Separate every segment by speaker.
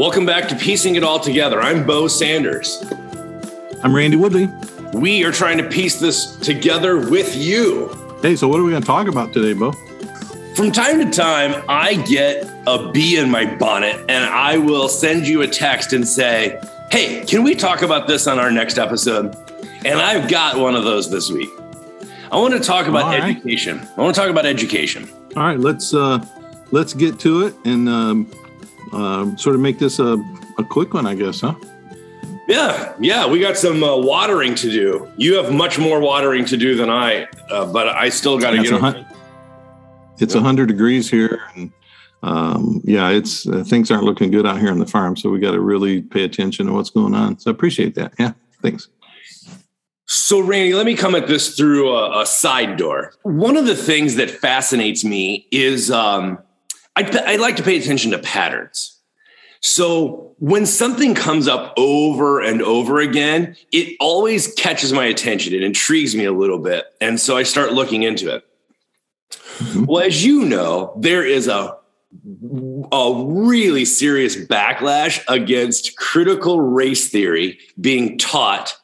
Speaker 1: Welcome back to Piecing It All Together. I'm Bo Sanders.
Speaker 2: I'm Randy Woodley.
Speaker 1: We are trying to piece this together with you.
Speaker 2: Hey, so what are we going to talk about today, Bo?
Speaker 1: From time to time, I get a bee in my bonnet and I will send you a text and say, Hey, can we talk about this on our next episode? And I've got one of those this week. I want to talk about
Speaker 2: right.
Speaker 1: education. I want to talk about education.
Speaker 2: All right, let's uh, let's get to it and um, uh, sort of make this a, a quick one, I guess, huh?
Speaker 1: Yeah, yeah, we got some uh, watering to do. You have much more watering to do than I, uh, but I still got to get.
Speaker 2: a hun- It's a hundred degrees here, and um, yeah, it's uh, things aren't looking good out here on the farm, so we got to really pay attention to what's going on. So I appreciate that. Yeah, thanks.
Speaker 1: So, Randy, let me come at this through a, a side door. One of the things that fascinates me is um, I, I like to pay attention to patterns. So, when something comes up over and over again, it always catches my attention. It intrigues me a little bit. And so I start looking into it. Mm-hmm. Well, as you know, there is a a really serious backlash against critical race theory being taught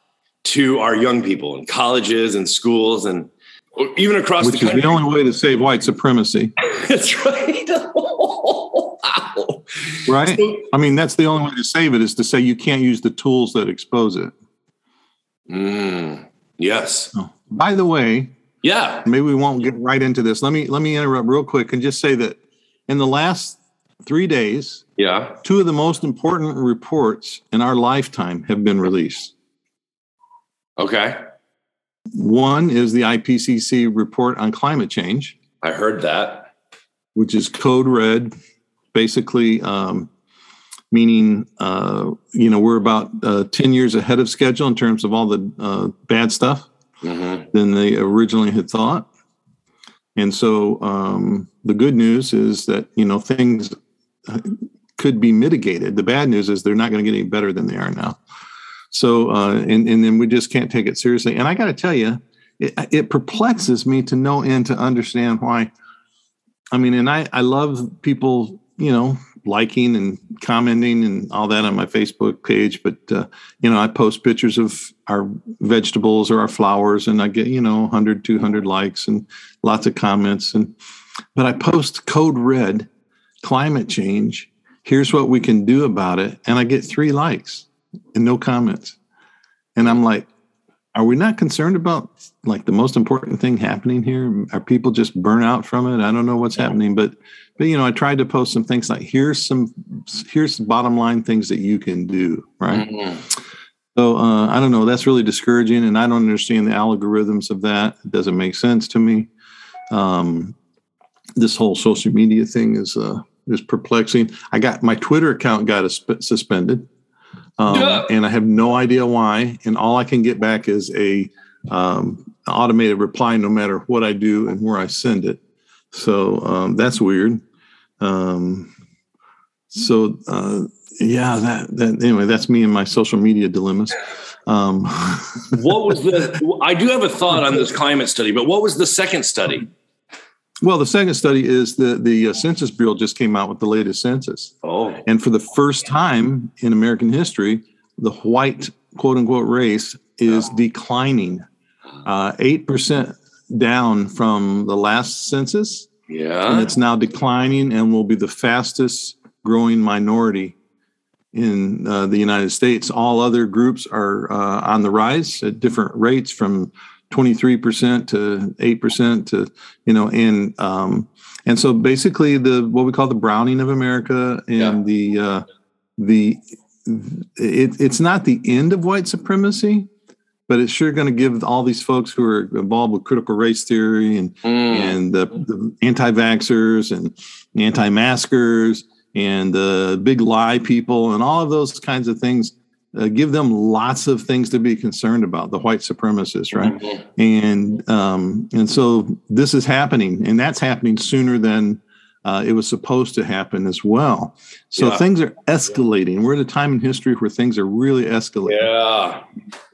Speaker 1: to our young people in colleges and schools and even across
Speaker 2: Which
Speaker 1: the
Speaker 2: is the only way to save white supremacy,
Speaker 1: That's right. wow.
Speaker 2: right?
Speaker 1: So-
Speaker 2: I mean, that's the only way to save it is to say you can't use the tools that expose it.
Speaker 1: Mm, yes.
Speaker 2: By the way,
Speaker 1: Yeah.
Speaker 2: maybe we won't get right into this. Let me let me interrupt real quick and just say that in the last three days,
Speaker 1: Yeah.
Speaker 2: two of the most important reports in our lifetime have been released.
Speaker 1: Okay.
Speaker 2: One is the IPCC report on climate change,
Speaker 1: I heard that.
Speaker 2: which is code red, basically um, meaning uh, you know we're about uh, ten years ahead of schedule in terms of all the uh, bad stuff
Speaker 1: Mhm.
Speaker 2: than they originally had thought. And so um, the good news is that you know things could be mitigated. The bad news is they're not going to get any better than they are now. So uh, and and then we just can't take it seriously. And I got to tell you, it, it perplexes me to no end to understand why. I mean, and I I love people you know liking and commenting and all that on my Facebook page, but uh, you know I post pictures of our vegetables or our flowers and I get you know 100 200 likes and lots of comments and but I post code red climate change here's what we can do about it and I get 3 likes and no comments and I'm like are we not concerned about like the most important thing happening here are people just burn out from it I don't know what's happening but but you know I tried to post some things like here's some here's bottom line things that you can do right
Speaker 1: Mhm.
Speaker 2: so uh, I don't know. That's really discouraging, and I don't understand the algorithms of that. It doesn't make sense to me. Um, this whole social media thing is uh, is perplexing. I got my Twitter account got sp- suspended, um,
Speaker 1: Yeah.
Speaker 2: and I have no idea why. And all I can get back is a um, automated reply, no matter what I do and where I send it. So um, that's weird. Um, so uh, yeah, that that anyway, that's me and my social media dilemmas. Um,
Speaker 1: What was the? I do have a thought on this climate study, but what was the second study?
Speaker 2: Well, the second study is the the uh, Census Bureau just came out with the latest census,
Speaker 1: Oh,
Speaker 2: and for the first time in American history, the white quote unquote race is declining, uh, eight percent down from the last census, and
Speaker 1: yeah.
Speaker 2: it's now declining and will be the fastest growing minority in uh, the United States. All other groups are uh, on the rise at different rates from 23% to 8% to, you know, and, um, and so basically the, what we call the browning of America and the, uh, the, it, it's not the end of white supremacy, but it's sure going to give all these folks who are involved with critical race theory and
Speaker 1: Mm.
Speaker 2: and the, the anti-vaxxers and anti-maskers and the big lie people and all of those kinds of things uh, give them lots of things to be concerned about the white supremacists right
Speaker 1: Mhm.
Speaker 2: and um, and so this is happening and that's happening sooner than uh, it was supposed to happen as well so
Speaker 1: Yeah.
Speaker 2: things are escalating we're at a time in history where things are really escalating
Speaker 1: Yeah.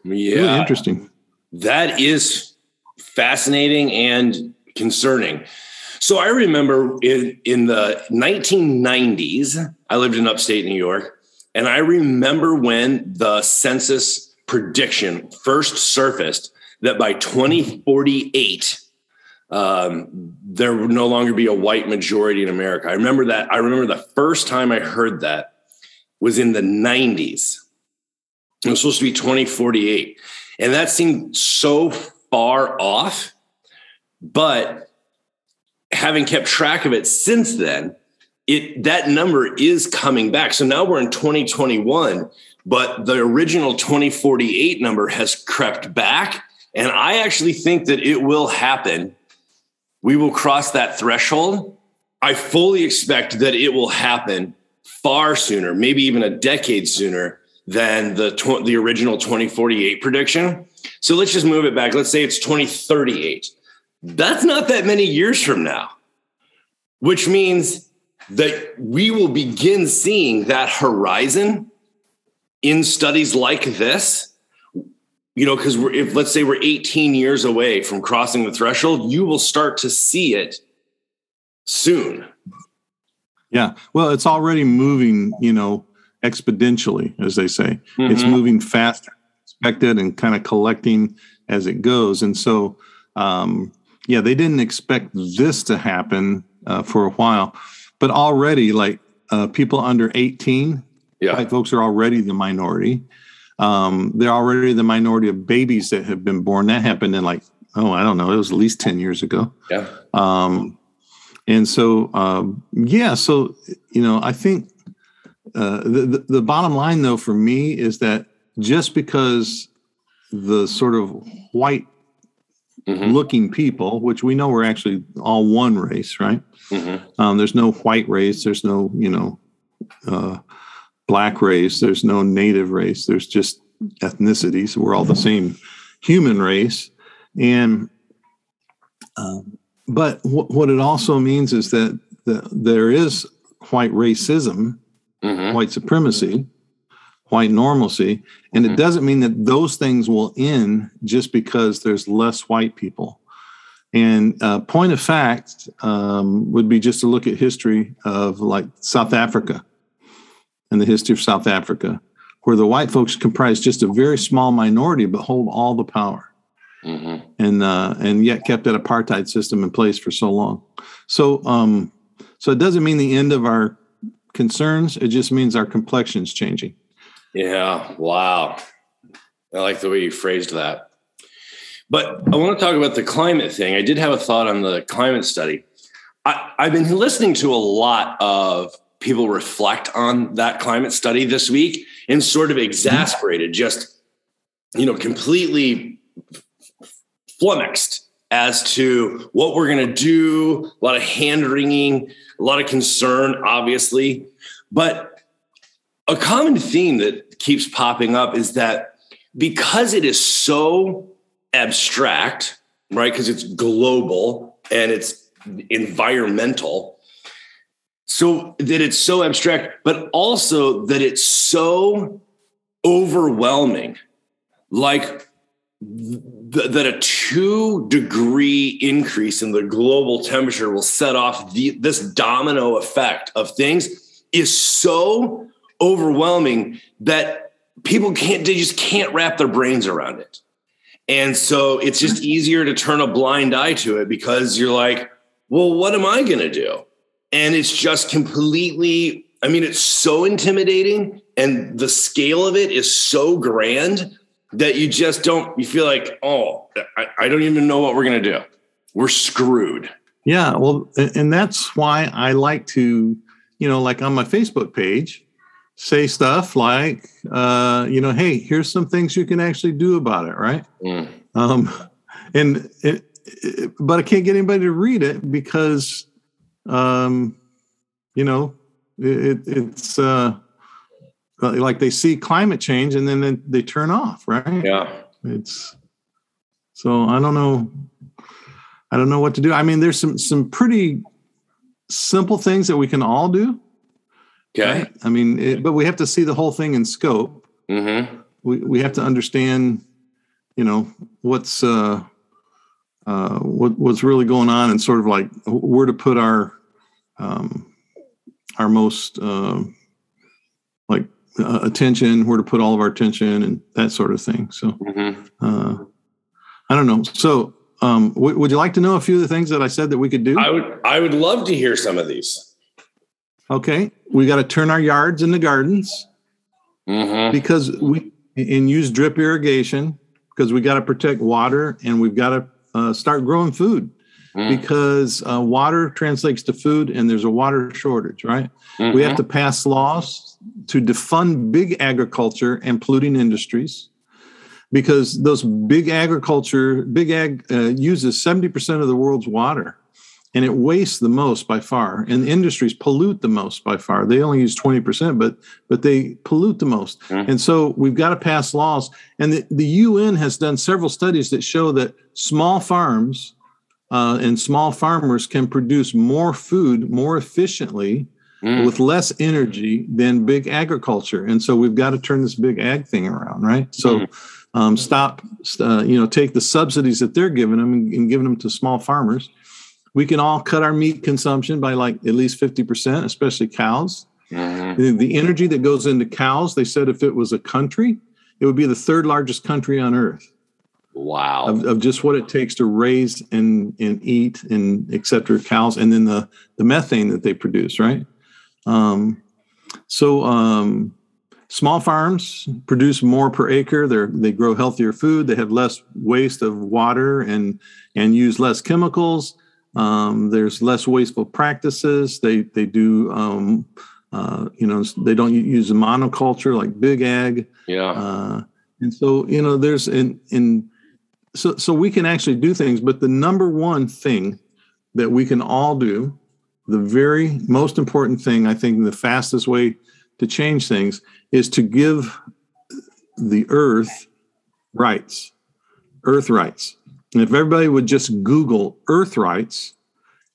Speaker 2: really
Speaker 1: Yeah.
Speaker 2: interesting
Speaker 1: That is fascinating and concerning. So I remember in, in the 1990s, I lived in upstate New York, And I remember when the census prediction first surfaced that by 2048, um, there would no longer be a white majority in America. I remember that. I remember the first time I heard that was in the 90s. It was supposed to be 2048. And that seemed so far off. But having kept track of it since then, it that number is coming back. So now we're in 2021, but the original 2048 number has crept back. And I actually think that it will happen. We will cross that threshold. I fully expect that it will happen far sooner, maybe even a decade sooner than the tw- the original 2048 prediction. So let's just move it back. Let's say it's 2038. That's not that many years from now, which means that we will begin seeing that horizon in studies like this. You know, because we're if let's say we're 18 years away from crossing the threshold, you will start to see it soon.
Speaker 2: Yeah. Well, it's already moving, you know, exponentially, as they say. Mm-hmm. It's moving faster expected and kind of collecting as it goes. And so, um, yeah, they didn't expect this to happen uh, for a while, but already, like uh, people under 18, yeah. white folks are already the minority. Um, they're already the minority of babies that have been born. That happened in like, oh, I don't know, it was at least 10 years ago.
Speaker 1: Yeah.
Speaker 2: Um, and so, um, yeah, so, you know, I think uh, the, the, the bottom line, though, for me is that just because the sort of white mm-hmm. looking people, which we know we're actually all one race, right? Mm-hmm. Um, there's no white race, there's no, you know, uh, black race, there's no native race, there's just ethnicities. We're all the same human race. And, um, but w- what it also means is that the, there is white racism mm-hmm. white supremacy, white normalcy. And mm-hmm. it doesn't mean that those things will end just because there's less white people. And uh, point of fact um, would be just to look at history of like South Africa and the history of South Africa, where the white folks comprise just a very small minority but hold all the power. Mm-hmm. And uh, and yet kept that apartheid system in place for so long. So um, so it doesn't mean the end of our concerns. It just means our complexion's changing.
Speaker 1: Yeah. Wow. I like the way you phrased that. But I want to talk about the climate thing. I did have a thought on the climate study. I, have been listening to a lot of people reflect on that climate study this week and sort of mm-hmm. exasperated, just, you know, completely flummoxed as to what we're going to do, a lot of hand wringing, a lot of concern, obviously. But a common theme that keeps popping up is that because it is so abstract, right? Because it's global and it's environmental. So that it's so abstract, but also that it's so overwhelming. Like th- that a two degree increase in the global temperature will set off the, this domino effect of things is so overwhelming that people can't they just can't wrap their brains around it. And so it's just hmm. easier to turn a blind eye to it because you're like well what am i going to do? And it's just completely i mean it's so intimidating and the scale of it is so grand that you just don't you feel like oh I, I don't even know what we're going to do. We're screwed.
Speaker 2: Yeah well and that's why i like to you know like on my facebook page say stuff like uh you know hey here's some things you can actually do about it right? Mm. um and it, it, but i can't get anybody to read it because um you know it, it's uh like they see climate change and then they, they turn off right?
Speaker 1: Yeah.
Speaker 2: It's so i don't know i don't know what to do. I mean there's some some pretty simple things that we can all do
Speaker 1: okay
Speaker 2: right? i mean it, but we have to see the whole thing in scope mm-hmm. we, we have to understand you know what's uh uh what, what's really going on and sort of like where to put our um our most uh, like uh, attention, where to put all of our attention, and that sort of thing. So,
Speaker 1: Mhm.
Speaker 2: uh, I don't know. So, um, w- would you like to know a few of the things that I said that we could do?
Speaker 1: I would I would love to hear some of these.
Speaker 2: Okay, we got to turn our yards into gardens
Speaker 1: Mhm.
Speaker 2: because we and use drip irrigation because we got to protect water and we've got to uh, start growing food
Speaker 1: Mm.
Speaker 2: because uh, water translates to food and there's a water shortage, right? We have to pass laws to defund big agriculture and polluting industries because those big agriculture, big ag uh, uses 70% of the world's water and it wastes the most by far. And industries pollute the most by far. They only use 20%, but but they pollute the most.
Speaker 1: Mhm.
Speaker 2: And so we've got to pass laws. And the, the UN has done several studies that show that small farms uh, and small farmers can produce more food more efficiently
Speaker 1: Mm.
Speaker 2: with less energy than big agriculture. And so we've got to turn this big ag thing around, right? So
Speaker 1: Mhm.
Speaker 2: um, stop, uh, you know, take the subsidies that they're giving them and, and giving them to small farmers. We can all cut our meat consumption by like at least 50%, especially cows.
Speaker 1: Mhm.
Speaker 2: The, energy that goes into cows, they said if it was a country, it would be the third largest country on earth
Speaker 1: Wow.
Speaker 2: of, of just what it takes to raise and, and eat and et cetera cows and then the, the methane that they produce, right? Um, so um, small farms produce more per acre. They they grow healthier food. They have less waste of water and and use less chemicals. Um, there's less wasteful practices. They they do um, uh, you know they don't use a monoculture like big ag.
Speaker 1: yeah.
Speaker 2: Uh, and so, you know, there's in in so so we can actually do things, but the number one thing that we can all do, the very most important thing, I think, the fastest way to change things is to give the earth rights, earth rights. And if everybody would just Google earth rights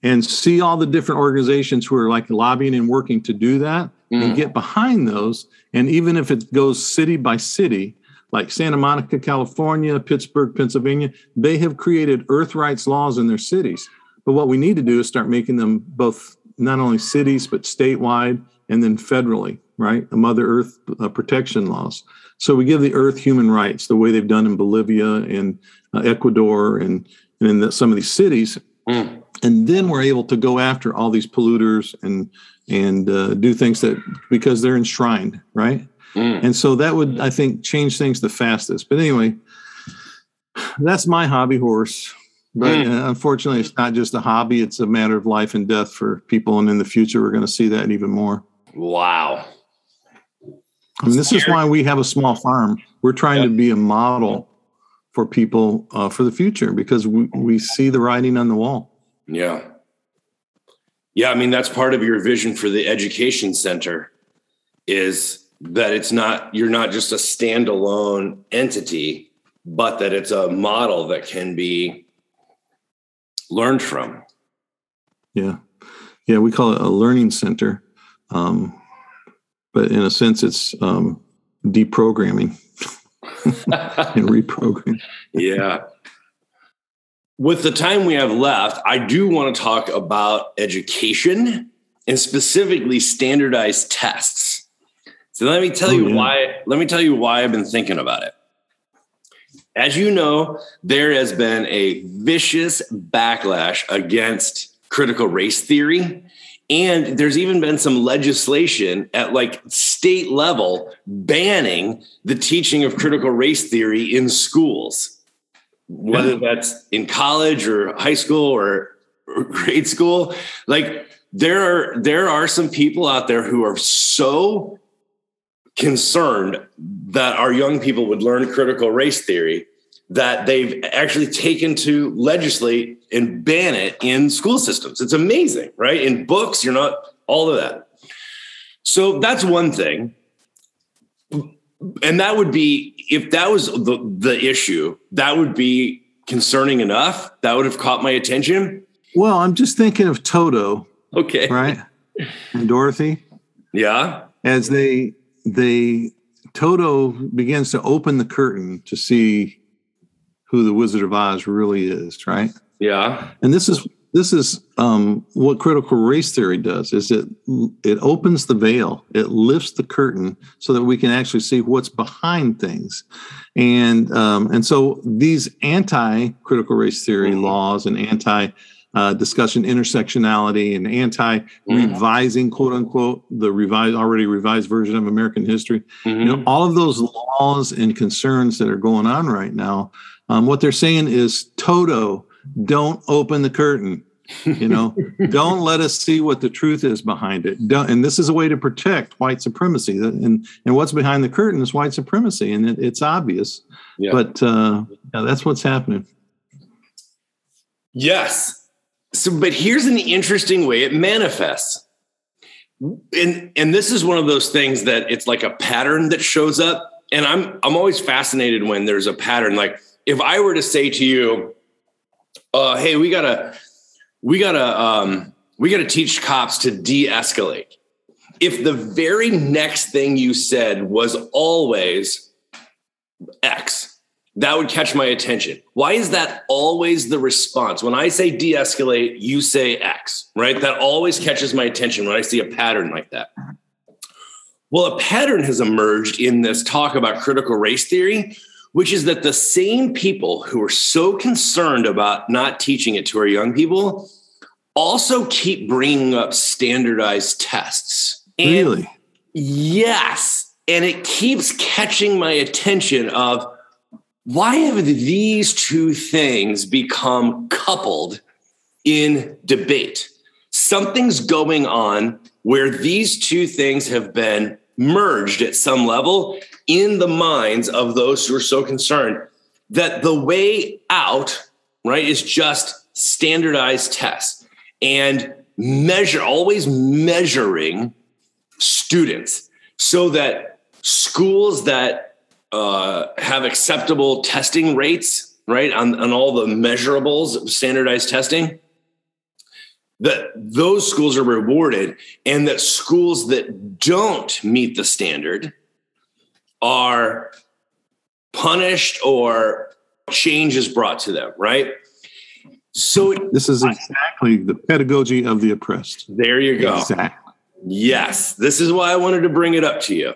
Speaker 2: and see all the different organizations who are like lobbying and working to do that
Speaker 1: Mm.
Speaker 2: and get behind those, and even if it goes city by city, like Santa Monica, California, Pittsburgh, Pennsylvania, they have created earth rights laws in their cities. But what we need to do is start making them both not only cities, but statewide and then federally, right? The Mother Earth uh, protection laws. So we give the earth human rights the way they've done in Bolivia and uh, Ecuador and, and in the, some of these cities.
Speaker 1: Mm.
Speaker 2: And then we're able to go after all these polluters and and uh, do things that because they're enshrined, right?
Speaker 1: Mm.
Speaker 2: And so that would, I think, change things the fastest. But anyway, that's my hobby horse. But
Speaker 1: Mm.
Speaker 2: uh, unfortunately, it's not just a hobby, it's a matter of life and death for people. And in the future, we're going to see that even more.
Speaker 1: Wow.
Speaker 2: Mean, this is why we have a small farm. We're trying to be a model for people uh, for the future because we, we see the writing on the wall.
Speaker 1: Yeah. Yeah, I mean that's part of your vision for the education center is that it's not you're not just a standalone entity, but that it's a model that can be learned from.
Speaker 2: Yeah. Yeah. We call it a learning center. Um, but in a sense, it's um, deprogramming and reprogramming.
Speaker 1: yeah. With the time we have left, I do want to talk about education and specifically standardized tests. So let me tell
Speaker 2: Oh,
Speaker 1: you
Speaker 2: yeah.
Speaker 1: why. Let me tell you why I've been thinking about it. As you know, there has been a vicious backlash against critical race theory. And there's even been some legislation at like state level banning the teaching of critical race theory in schools, whether that's in college or high school or, or grade school. Like there are there are some people out there who are so concerned that our young people would learn critical race theory that they've actually taken to legislate and ban it in school systems. It's amazing, right? In books, you're not all of that. So that's one thing. And that would be if that was the, the issue, that would be concerning enough. That would have caught my attention.
Speaker 2: Well, I'm just thinking of Toto,
Speaker 1: Okay.
Speaker 2: right? and Dorothy
Speaker 1: Yeah.
Speaker 2: as they they Toto begins to open the curtain to see who the Wizard of Oz really is, right?
Speaker 1: Yeah.
Speaker 2: And this is this is um, what critical race theory does is it it opens the veil it lifts the curtain so that we can actually see what's behind things and um, and so these anti critical race theory mm-hmm. laws and anti uh, discussion intersectionality and anti revising quote unquote the revised already revised version of american history mm-hmm. you know all of those laws and concerns that are going on right now um, what they're saying is toto don't open the curtain. You know don't let us see what the truth is behind it. Don't, and this is a way to protect white supremacy. And and what's behind the curtain is white supremacy and it, it's obvious. Yeah. but uh, yeah, that's what's happening.
Speaker 1: Yes. So but here's an interesting way it manifests. And and this is one of those things that it's like a pattern that shows up. And i'm i'm always fascinated when there's a pattern like if i were to say to you uh, hey, we gotta, we gotta, um, we gotta teach cops to de-escalate. If the very next thing you said was always X, that would catch my attention. Why is that always the response? When I say de escalate, you say X, right? That always catches my attention when I see a pattern like that. Well, a pattern has emerged in this talk about critical race theory which is that the same people who are so concerned about not teaching it to our young people also keep bringing up standardized tests.
Speaker 2: And really?
Speaker 1: Yes. And it keeps catching my attention of why have these two things become coupled in debate? Something's going on where these two things have been merged at some level in the minds of those who are so concerned that the way out, right, is just standardized tests and measure, always measuring students so that schools that uh, have acceptable testing rates, right, on, on all the measurables of standardized testing, that those schools are rewarded and that schools that don't meet the standard are punished or change is brought to them, right?
Speaker 2: So this is exactly the pedagogy of the oppressed.
Speaker 1: There you go. Exactly. Yes, this is why I wanted to bring it up to you.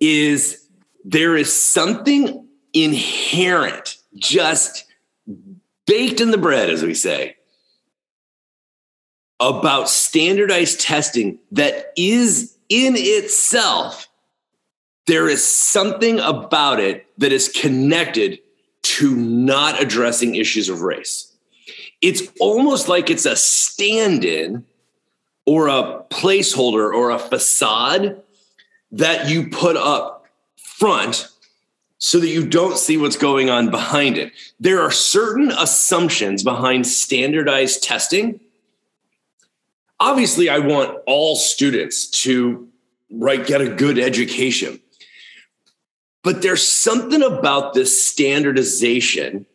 Speaker 1: Is there is something inherent, just baked in the bread, as we say, about standardized testing that is in itself, there is something about it that is connected to not addressing issues of race. It's almost like it's a stand in or a placeholder or a facade that you put up front so that you don't see what's going on behind it. There are certain assumptions behind standardized testing obviously I want all students to right get a good education. But there's something about this standardization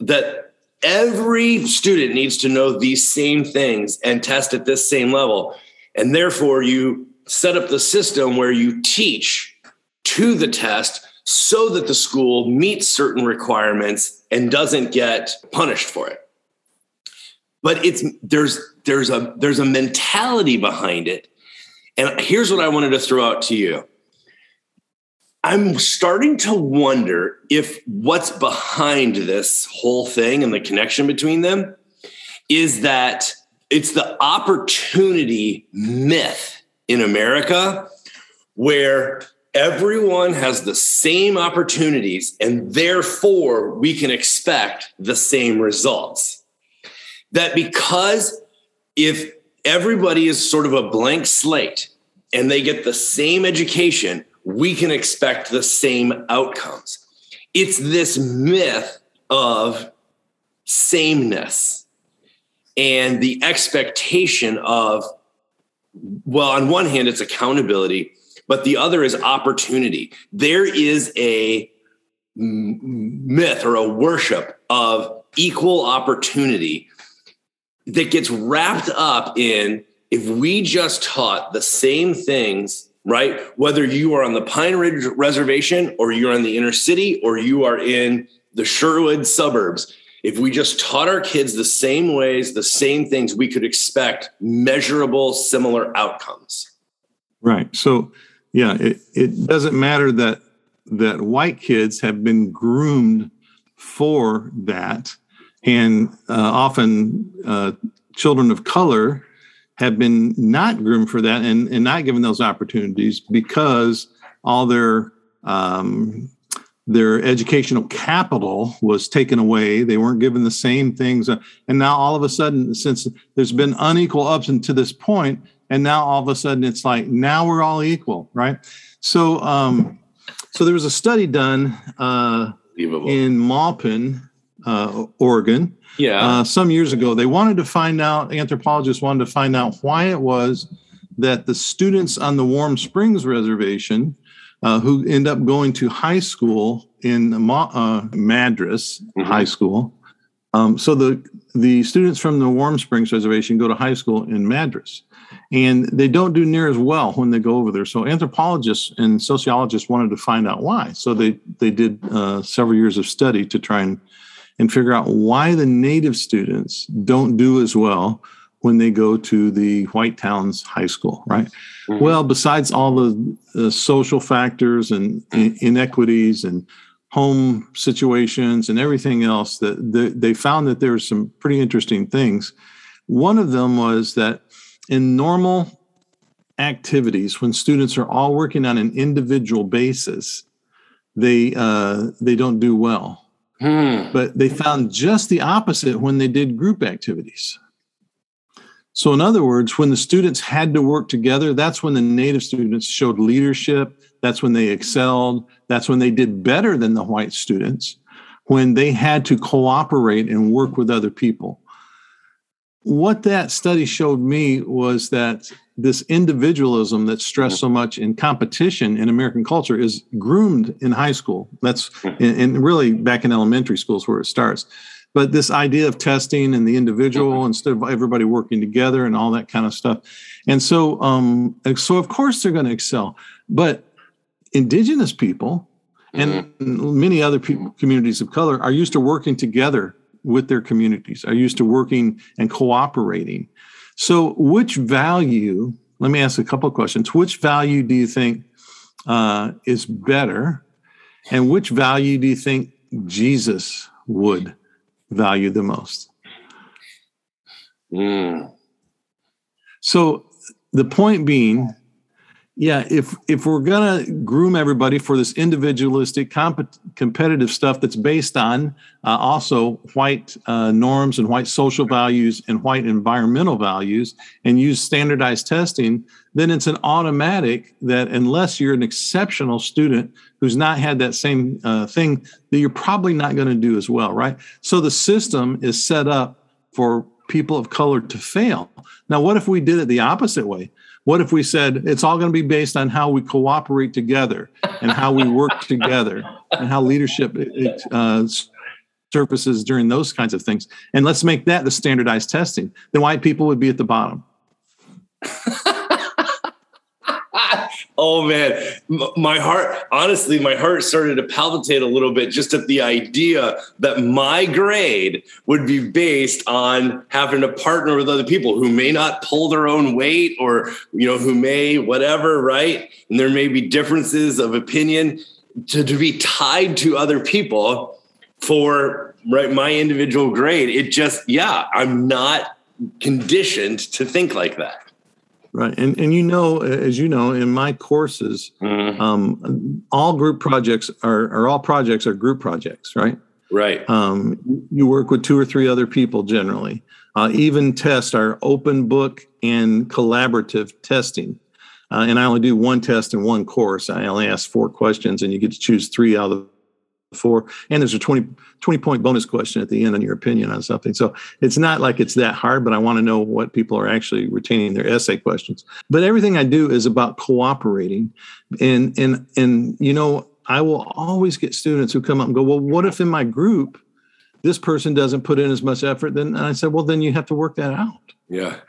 Speaker 1: that every student needs to know these same things and test at this same level. And therefore, you set up the system where you teach to the test so that the school meets certain requirements and doesn't get punished for it. But it's there's there's a there's a mentality behind it. And here's what i wanted to throw out to you i'm starting to wonder if what's behind this whole thing and the connection between them is that it's the opportunity myth in america where everyone has the same opportunities and therefore we can expect the same results. That because if everybody is sort of a blank slate and they get the same education, we can expect the same outcomes. It's this myth of sameness and the expectation of, well, on one hand, it's accountability, but the other is opportunity. There is a myth or a worship of equal opportunity that gets wrapped up in if we just taught the same things, right? Whether you are on the Pine Ridge Reservation or you're in the inner city or you are in the Sherwood suburbs, if we just taught our kids the same ways, the same things, we could expect measurable, similar outcomes.
Speaker 2: Right. So, yeah, it, it doesn't matter that that white kids have been groomed for that, and uh, often uh, children of color have been not groomed for that and, and not given those opportunities because all their um, their educational capital was taken away. They weren't given the same things. And now all of a sudden, since there's been unequal ups and to this point, and now all of a sudden it's like now we're all equal, right? So, um, so there was a study done uh, in Maupin, uh, Oregon,
Speaker 1: yeah,
Speaker 2: uh, some years ago. They wanted to find out. Anthropologists wanted to find out why it was that the students on the Warm Springs Reservation uh, who end up going to high school in uh, Madras mm-hmm. High School. Um, so the the students from the Warm Springs Reservation go to high school in Madras, and they don't do near as well when they go over there. So anthropologists and sociologists wanted to find out why. So they they did uh, several years of study to try and and figure out why the native students don't do as well when they go to the White Towns High School, right? Mm-hmm. Well, besides all the, the social factors and inequities and home situations and everything else, that the, they found that there were some pretty interesting things. One of them was that in normal activities, when students are all working on an individual basis, they uh, they don't do well. Hmm. But they found just the opposite when they did group activities. So, in other words, when the students had to work together, that's when the native students showed leadership. That's when they excelled. That's when they did better than the white students, when they had to cooperate and work with other people. What that study showed me was that this individualism that's stressed so much in competition in American culture is groomed in high school. That's and really back in elementary schools where it starts. But this idea of testing and the individual mm-hmm. instead of everybody working together and all that kind of stuff. And so um so of course they're going to excel. But indigenous people and mm-hmm. many other people, communities of color are used to working together with their communities are used to working and cooperating so which value let me ask a couple of questions which value do you think uh, is better and which value do you think jesus would value the most. Mm. So the point being, yeah, if if we're gonna groom everybody for this individualistic, comp- competitive stuff that's based on uh, also white uh, norms and white social values and white environmental values, and use standardized testing, then it's an automatic that unless you're an exceptional student who's not had that same uh, thing, that you're probably not going to do as well, right? So the system is set up for people of color to fail. Now, what if we did it the opposite way? What if we said it's all going to be based on how we cooperate together and how we work together and how leadership uh, surfaces during those kinds of things? And let's make that the standardized testing. Then white people would be at the bottom.
Speaker 1: Oh man, my heart, honestly, my heart started to palpitate a little bit just at the idea that my grade would be based on having to partner with other people who may not pull their own weight or, you know, who may whatever, right? And there may be differences of opinion to, to be tied to other people for right my individual grade. It just, yeah, I'm not conditioned to think like that.
Speaker 2: Right, and and you know, as you know, in my courses, mm-hmm. um, all group projects are, are all projects are group projects, right?
Speaker 1: Right.
Speaker 2: Um, you work with two or three other people generally. Uh, even tests are open book and collaborative testing. Uh, and I only do one test in one course. I only ask four questions, and you get to choose three out of before. And there's a 20, 20 point bonus question at the end on your opinion on something. So it's not like it's that hard but i want to know what people are actually retaining their essay questions. But everything i do is about cooperating. And and and you know i will always get students who come up and go well what if in my group this person doesn't put in as much effort? Then i said well then you have to work that out.
Speaker 1: Yeah.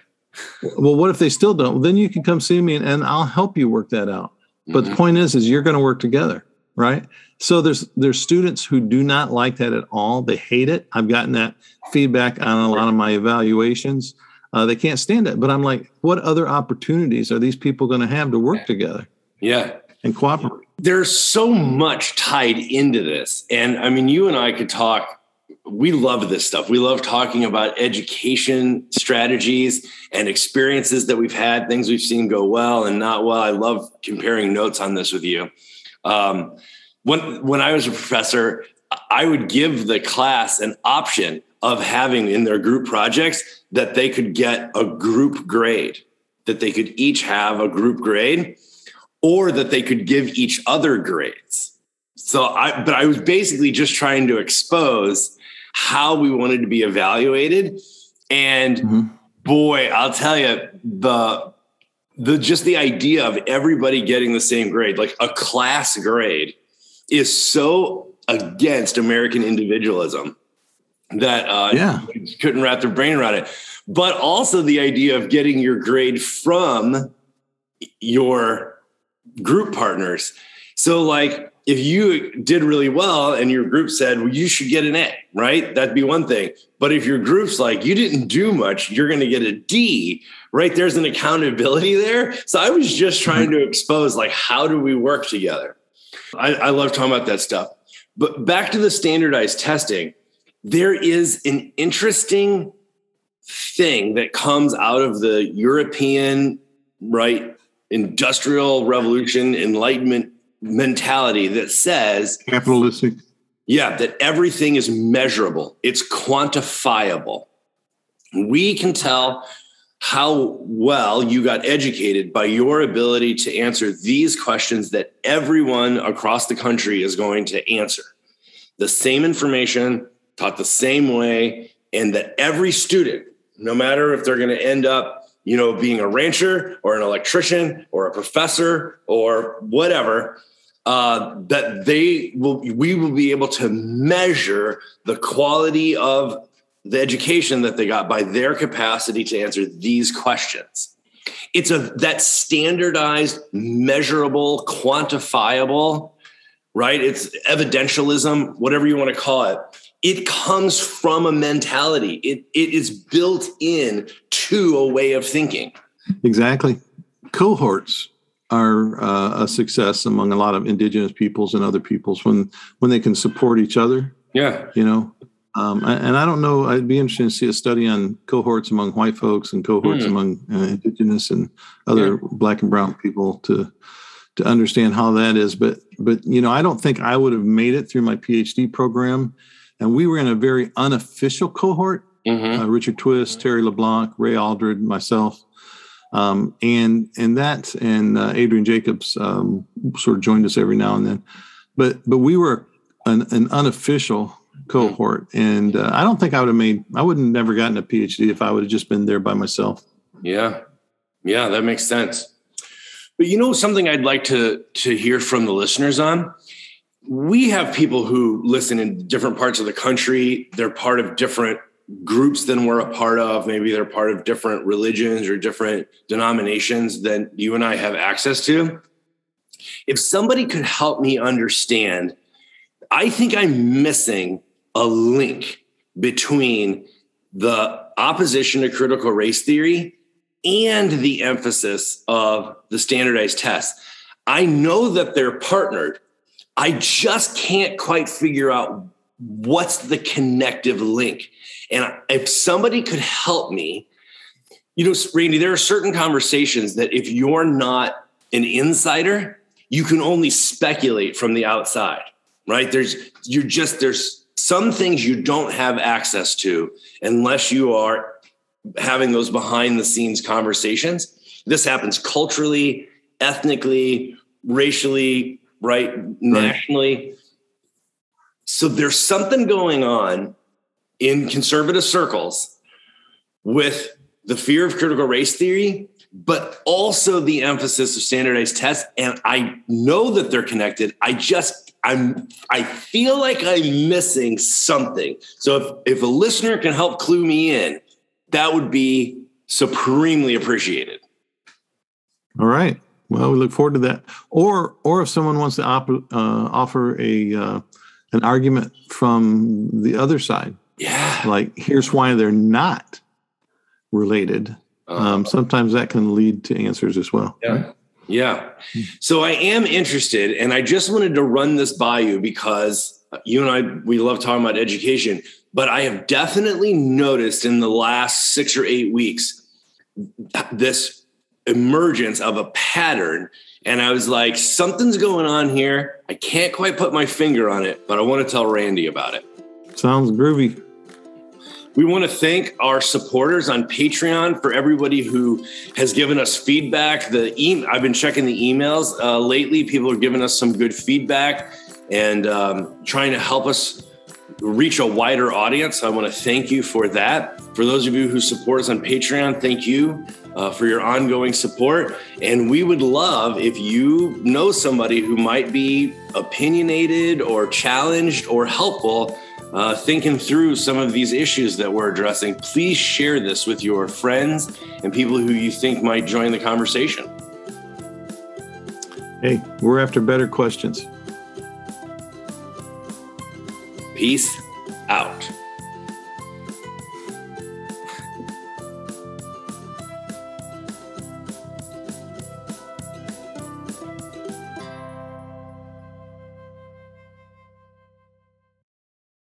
Speaker 2: Well what if they still don't? Well, then you can come see me and, and i'll help you work that out. But mm-hmm. the point is is you're going to work together right? So there's there's students who do not like that at all. They hate it. I've gotten that feedback on a lot of my evaluations. Uh, they can't stand it. But I'm like, what other opportunities are these people going to have to work together?
Speaker 1: Yeah.
Speaker 2: And cooperate.
Speaker 1: There's so much tied into this. And I mean, you and I could talk we love this stuff. We love talking about education strategies and experiences that we've had, things we've seen go well and not well. I love comparing notes on this with you. Um, when when I was a professor, I would give the class an option of having in their group projects that they could get a group grade, that they could each have a group grade, or that they could give each other grades. So I, but I was basically just trying to expose how we wanted to be evaluated. And mm-hmm. boy, I'll tell you, the the just the idea of everybody getting the same grade, like a class grade, is so against American individualism that uh,
Speaker 2: yeah.
Speaker 1: couldn't wrap their brain around it. But also the idea of getting your grade from your group partners. So, like, if you did really well and your group said, well, you should get an A, right? That'd be one thing. But if your group's like, you didn't do much, you're going to get a D, right? There's an accountability there. So I was just trying mm-hmm. to expose, like, how do we work together? I, I love talking about that stuff. But back to the standardized testing, there is an interesting thing that comes out of the European, right, industrial revolution, enlightenment mentality that says
Speaker 2: capitalistic.
Speaker 1: Yeah, that everything is measurable, it's quantifiable. We can tell how well you got educated by your ability to answer these questions that everyone across the country is going to answer. The same information, taught the same way, and that every student, no matter if they're going to end up you know, being a rancher or an electrician or a professor or whatever, uh, that they will we will be able to measure the quality of the education that they got by their capacity to answer these questions. It's a that standardized measurable quantifiable right? It's evidentialism whatever you want to call it. It comes from a mentality. It, it is built in to a way of thinking.
Speaker 2: Exactly. Cohorts are uh, a success among a lot of indigenous peoples and other peoples when when they can support each other.
Speaker 1: Yeah,
Speaker 2: you know, um, and I don't know. I'd be interested to see a study on cohorts among white folks and cohorts mm. among uh, indigenous and other yeah. black and brown people to to understand how that is. But but you know, I don't think I would have made it through my PhD program. And we were in a very unofficial cohort. Mm-hmm. Uh, Richard Twiss, Terry LeBlanc, Ray Aldred, myself um, and and that and uh, Adrian Jacobs um, sort of joined us every now and then, but but we were an, an unofficial cohort, and uh, I don't think I would have made I would have never gotten a PhD if I would have just been there by myself.
Speaker 1: Yeah, yeah, that makes sense. But you know something I'd like to to hear from the listeners on. We have people who listen in different parts of the country. They're part of different groups than we're a part of. Maybe they're part of different religions or different denominations than you and I have access to. If somebody could help me understand, I think I'm missing a link between the opposition to critical race theory and the emphasis of the standardized tests. I know that they're partnered. I just can't quite figure out what's the connective link. And if somebody could help me, you know, Randy, there are certain conversations that if you're not an insider, you can only speculate from the outside, right? There's, you're just, there's some things you don't have access to unless you are having those behind the scenes conversations. This happens culturally, ethnically, racially, right? Nationally. So there's something going on in conservative circles with the fear of critical race theory, but also the emphasis of standardized tests. And I know that they're connected. I just I'm I feel like I'm missing something. So if if a listener can help clue me in, that would be supremely appreciated.
Speaker 2: All right. Well, we look forward to that. Or, or if someone wants to op- uh, offer a uh, an argument from the other side,
Speaker 1: Yeah.
Speaker 2: like here's why they're not related. Um, sometimes that can lead to answers as well.
Speaker 1: Yeah. Yeah. So I am interested, and I just wanted to run this by you because you and I, we love talking about education, but I have definitely noticed in the last six or eight weeks this emergence of a pattern. And I was like, something's going on here. I can't quite put my finger on it, but I want to tell Randy about it.
Speaker 2: Sounds groovy.
Speaker 1: We want to thank our supporters on Patreon for everybody who has given us feedback. The e- I've been checking the emails uh, lately. People are giving us some good feedback and um, trying to help us reach a wider audience. I want to thank you for that. For those of you who support us on Patreon, thank you uh, for your ongoing support. And we would love if you know somebody who might be opinionated or challenged or helpful uh, thinking through some of these issues that we're addressing, please share this with your friends and people who you think might join the conversation.
Speaker 2: Hey, we're after better questions.
Speaker 1: Peace out.